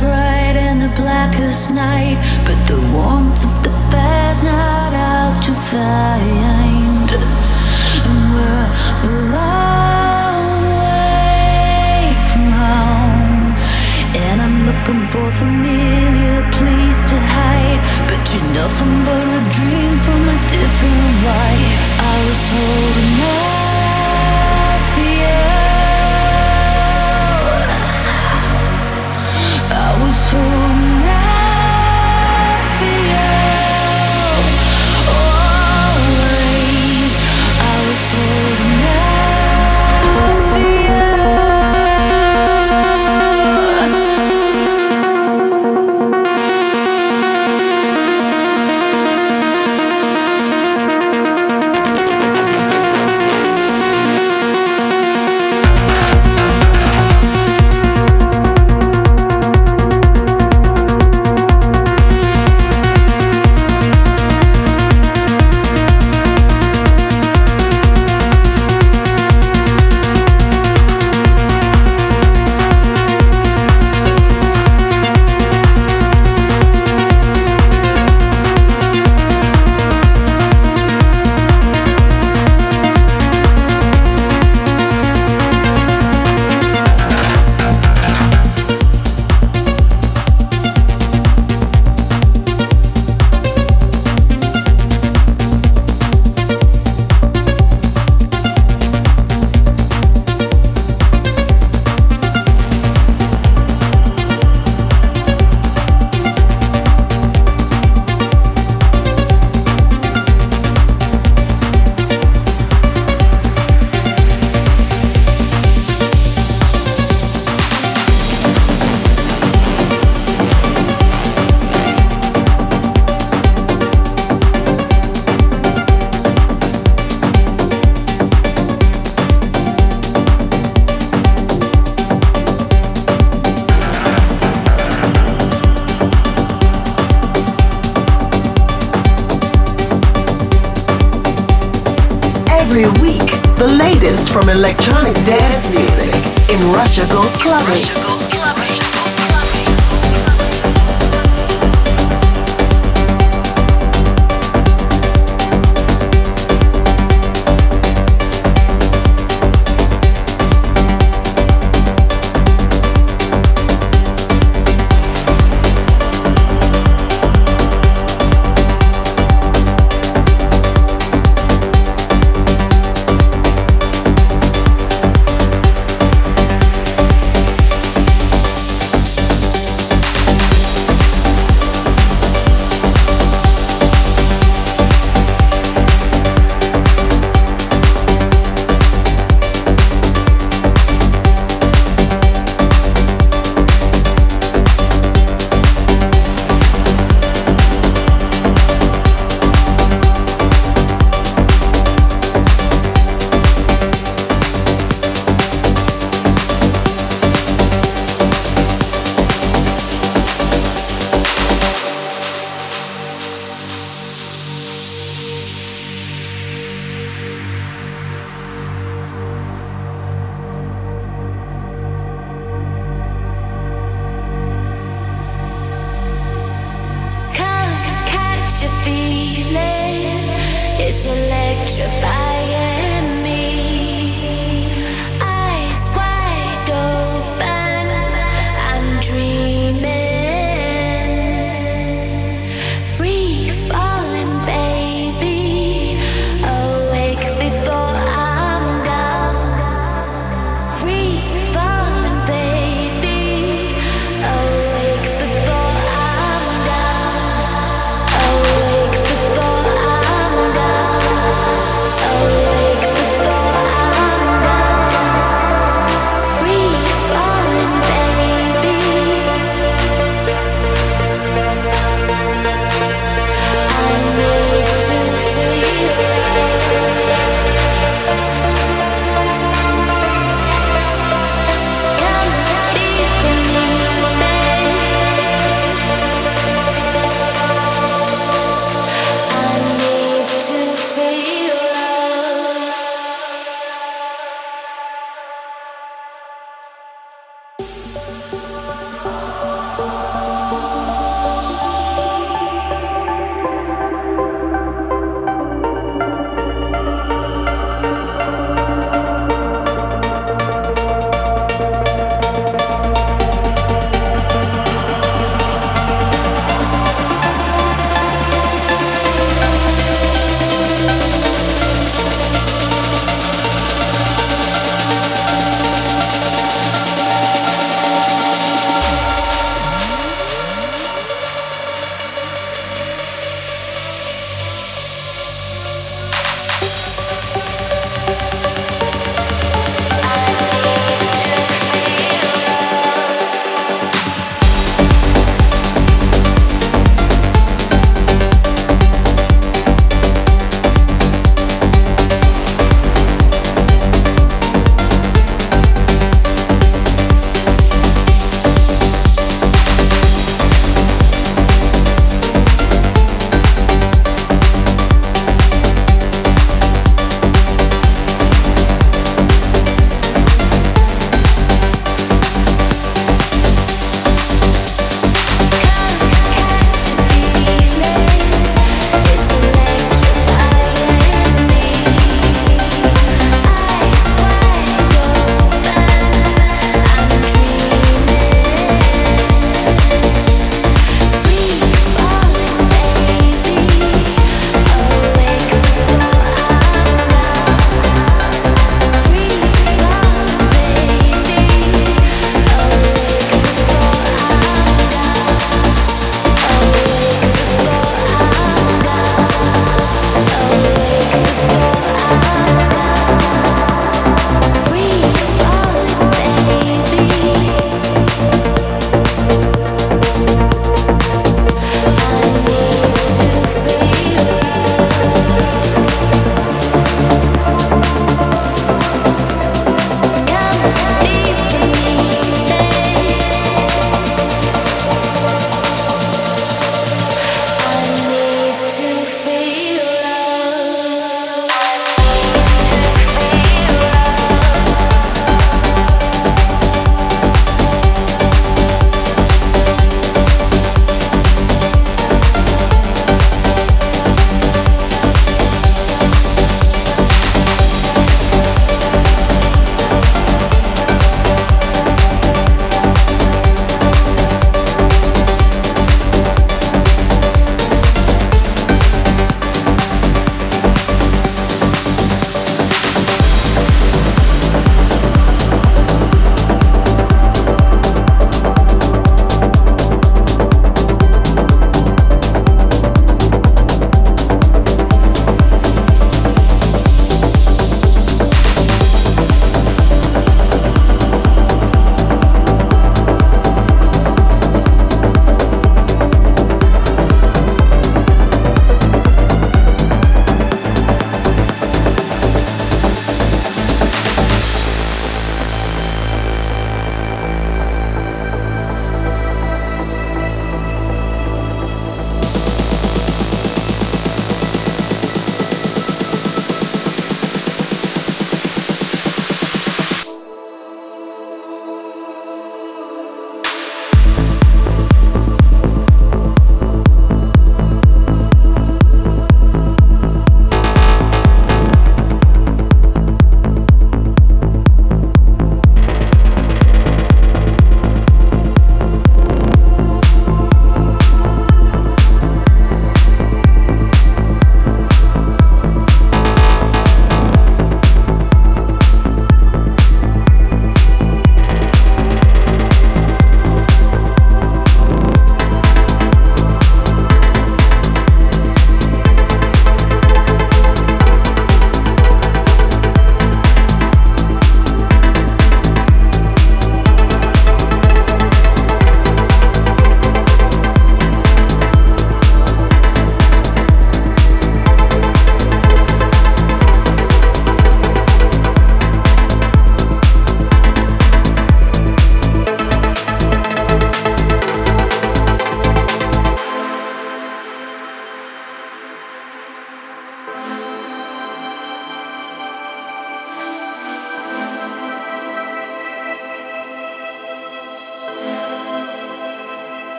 Bright in the blackest night, but the warmth of the not ours to find. And we're a long way from home, and I'm looking for familiar. Nothing but a dream from a different life. I was holding out for you. I was holding.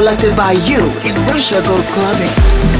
Selected by you in Russia Goes Clubbing.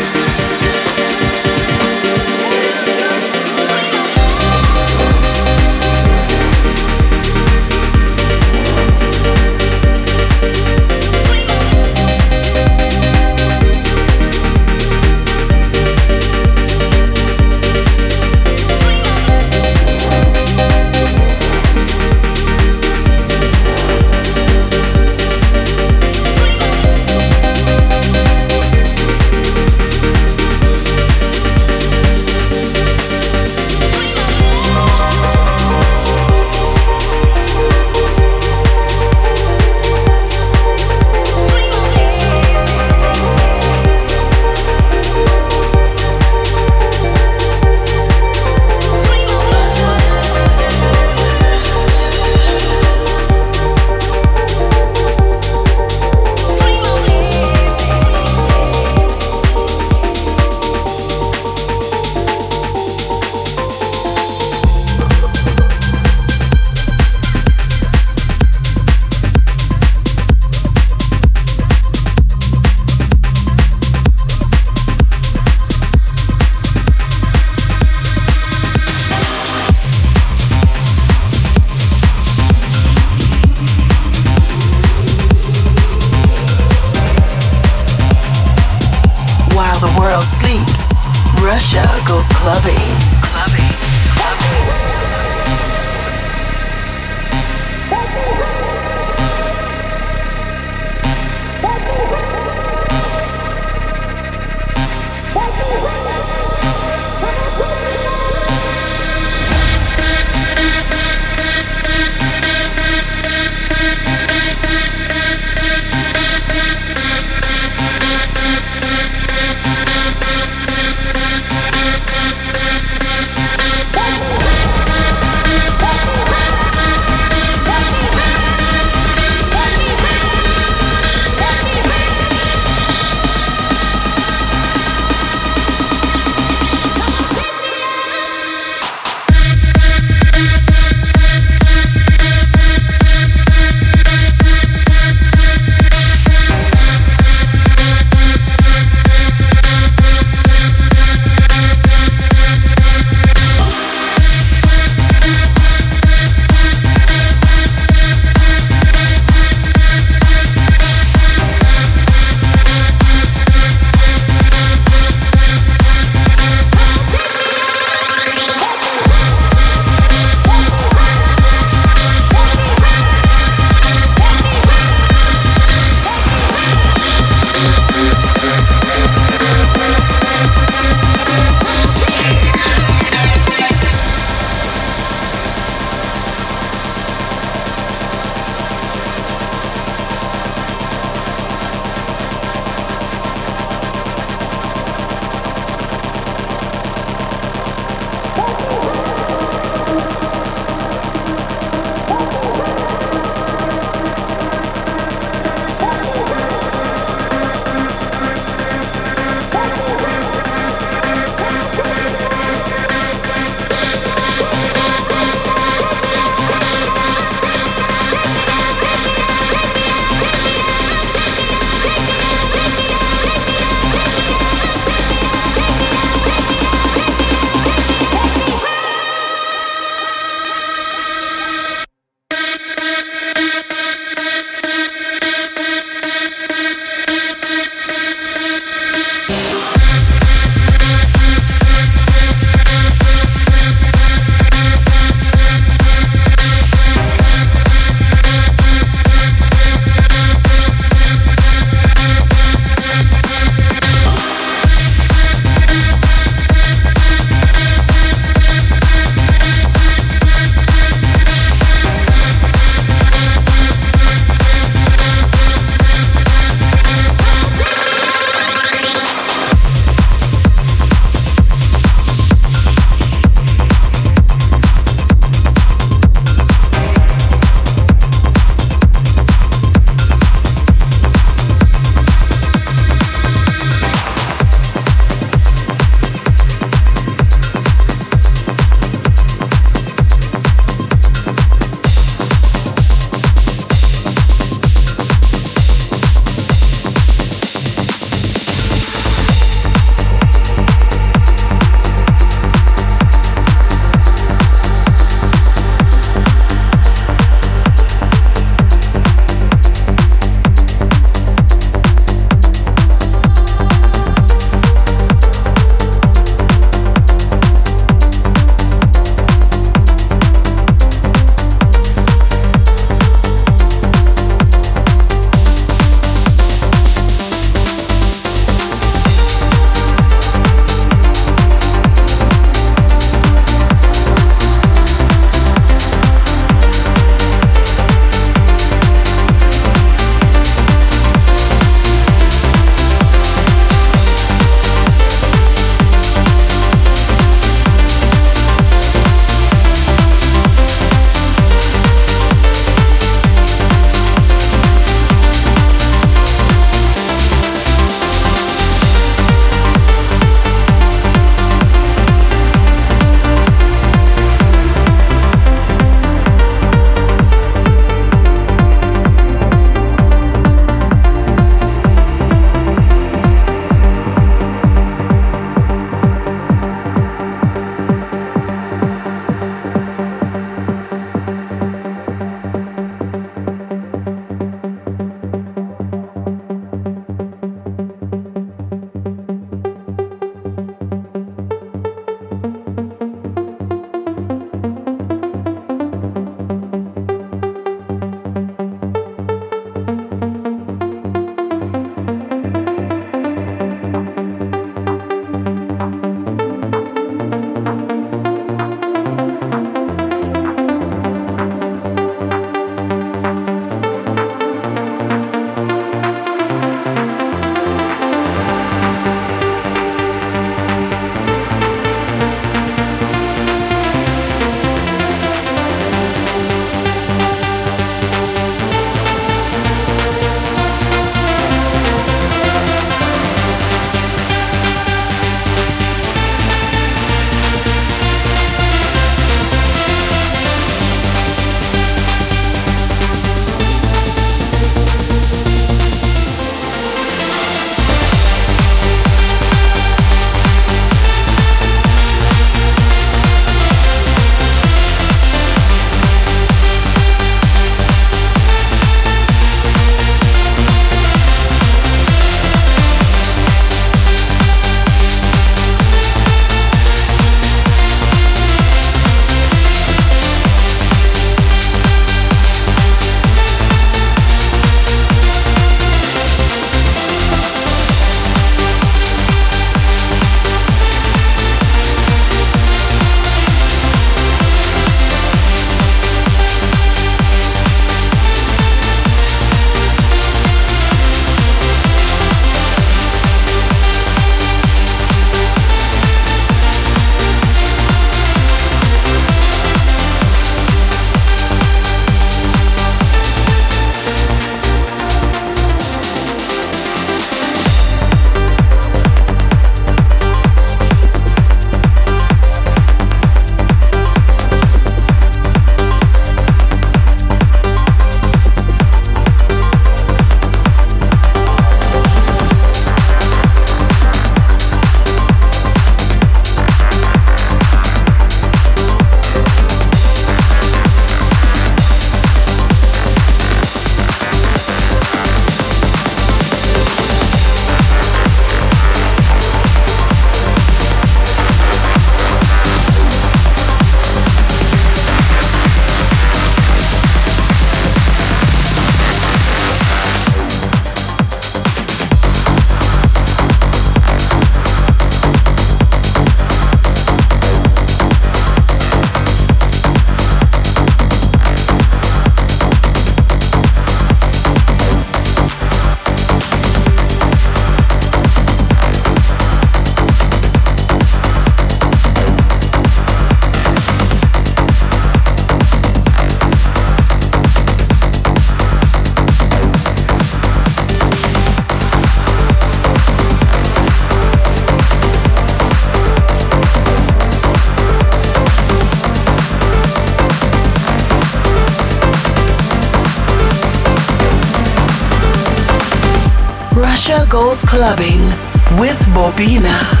With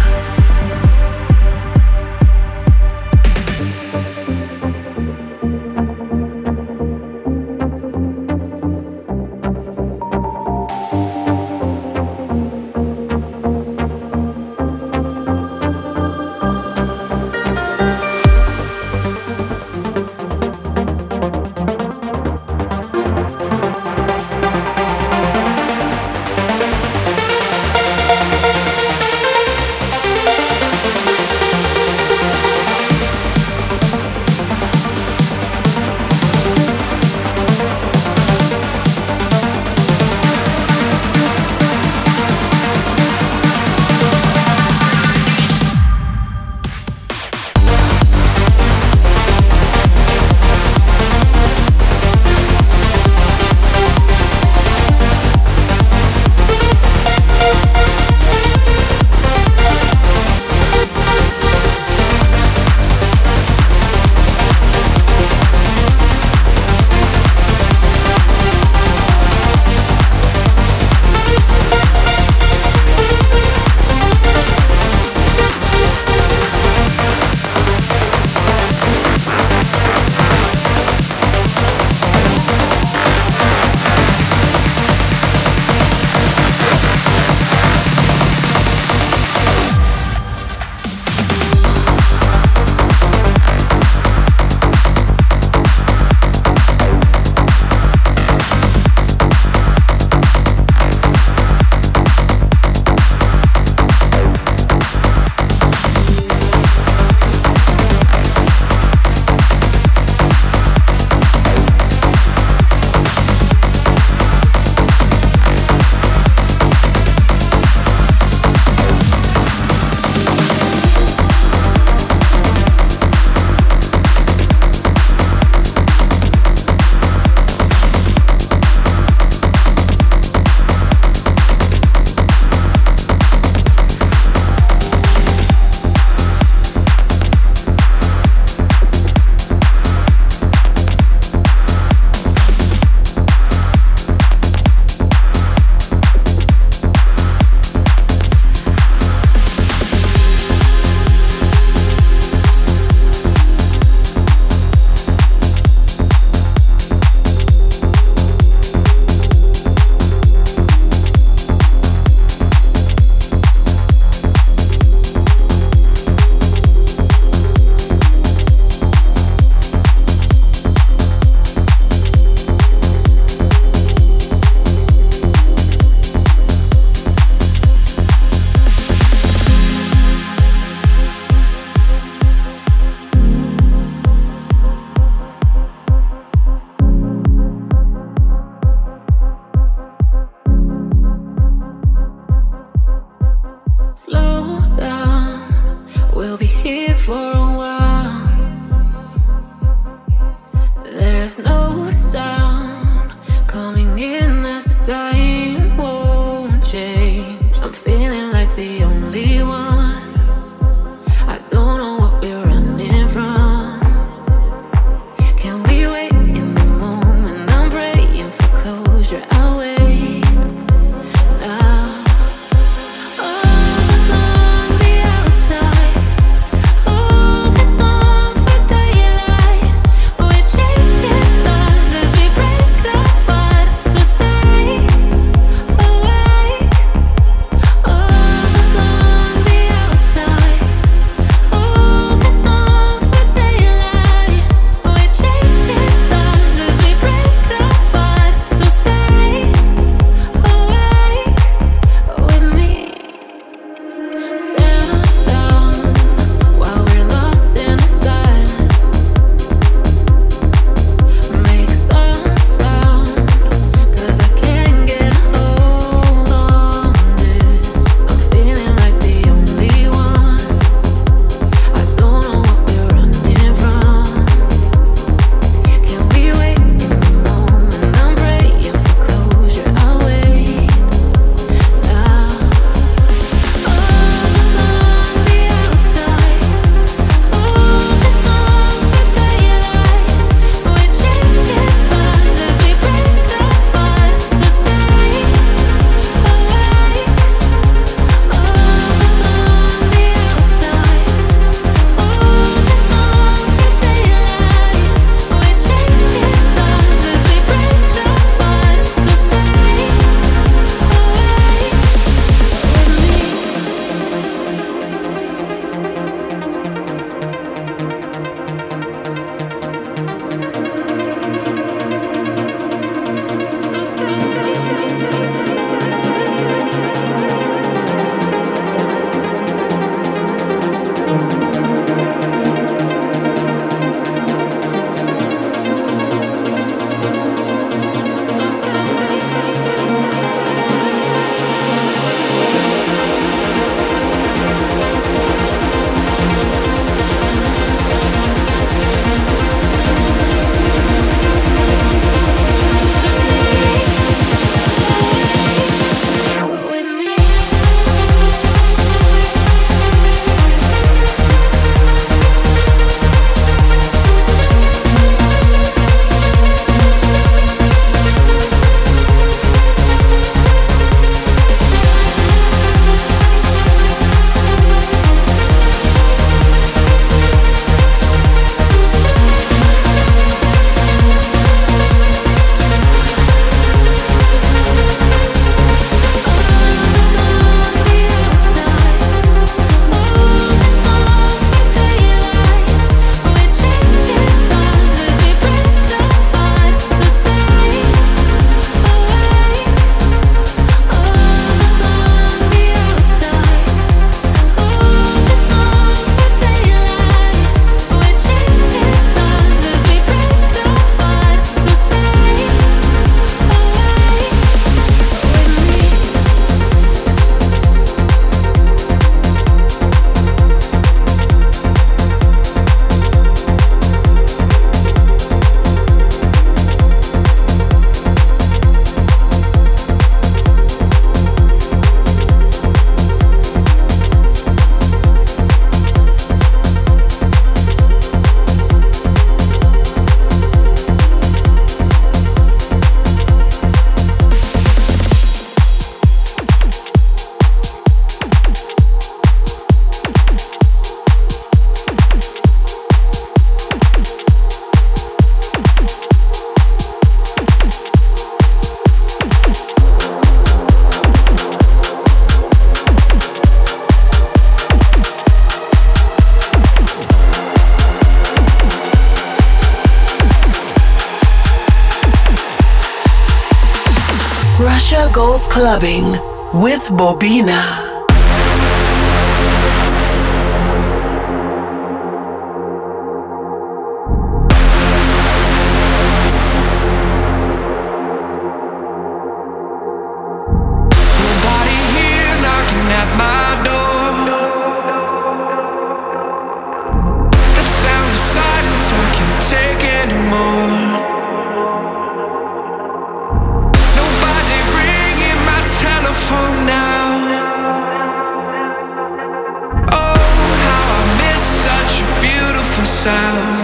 sound.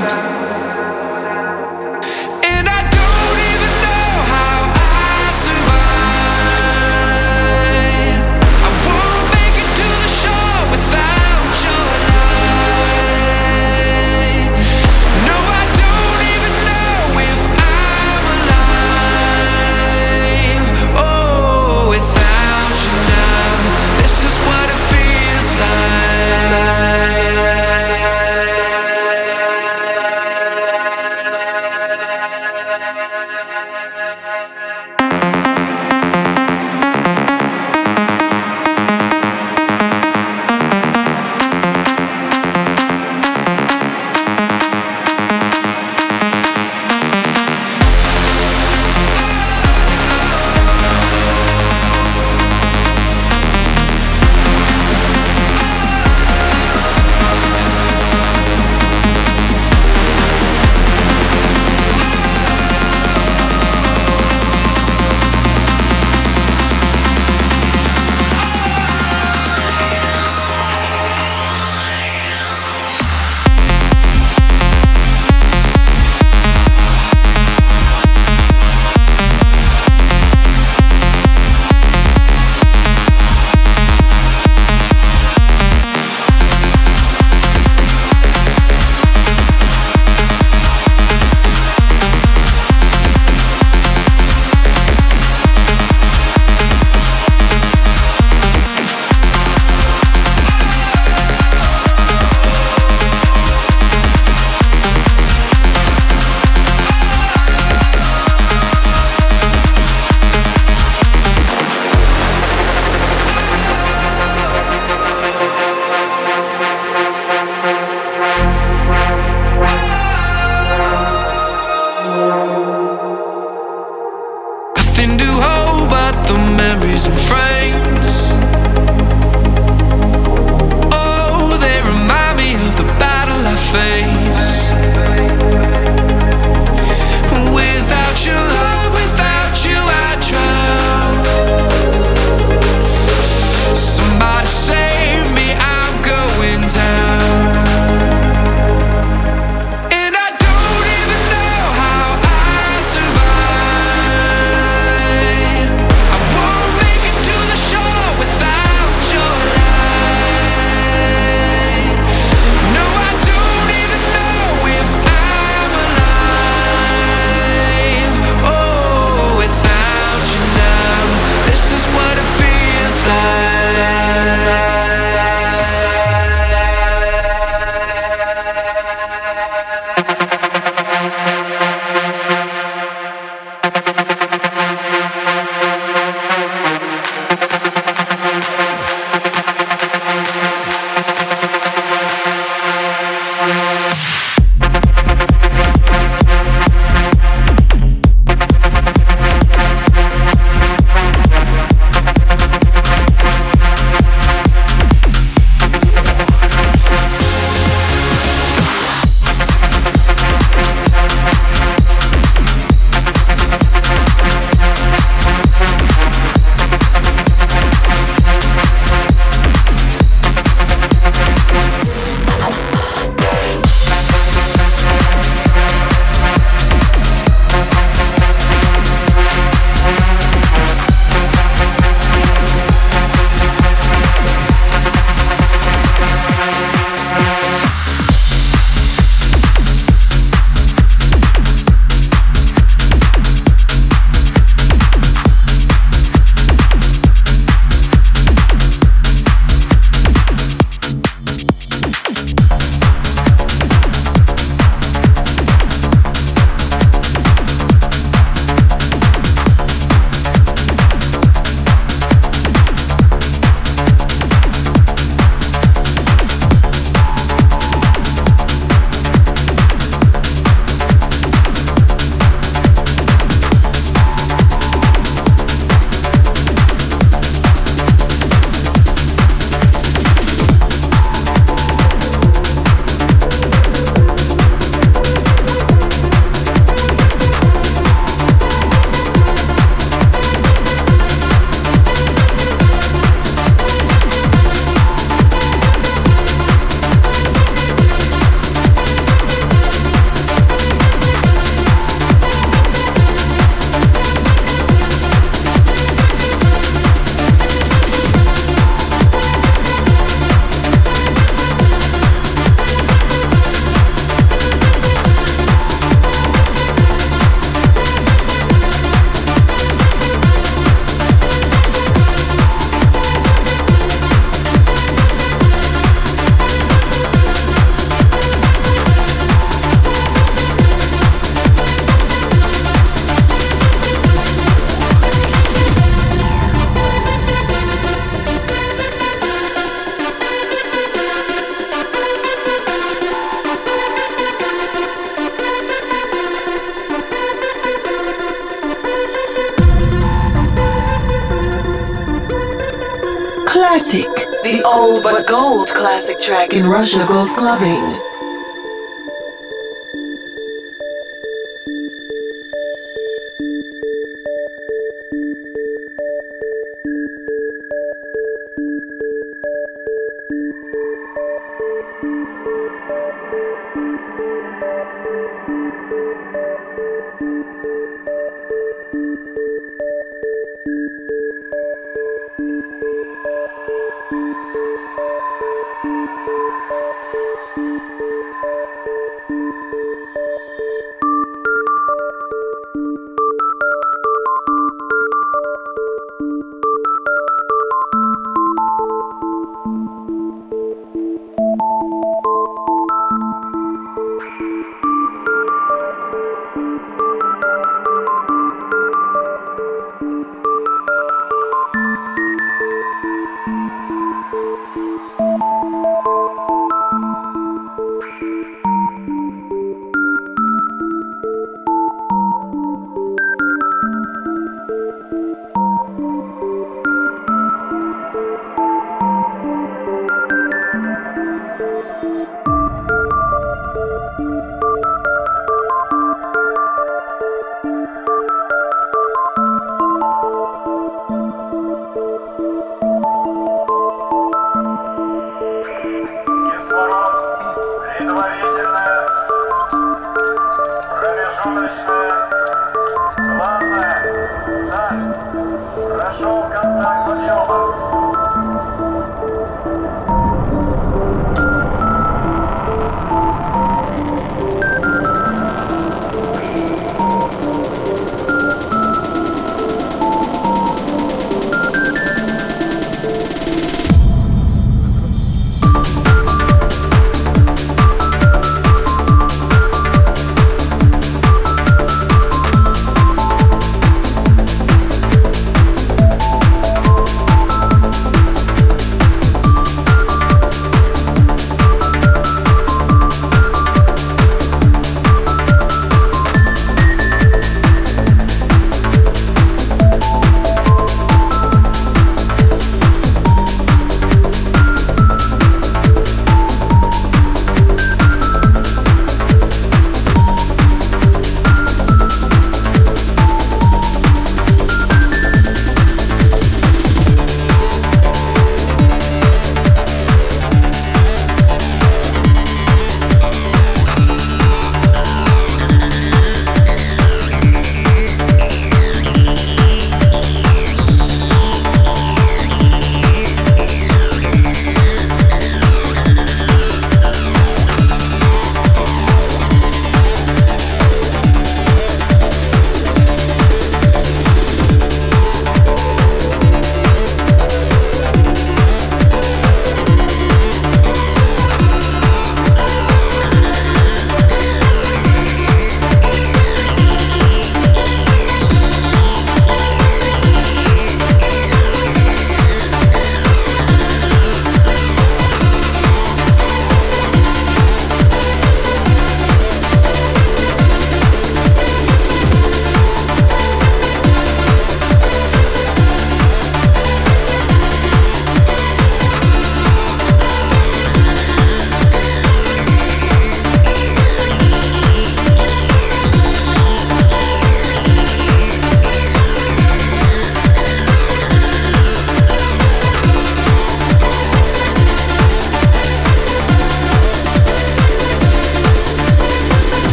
Classic track in Russia goes clubbing.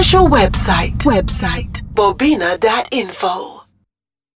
Official website. Website bobina.info.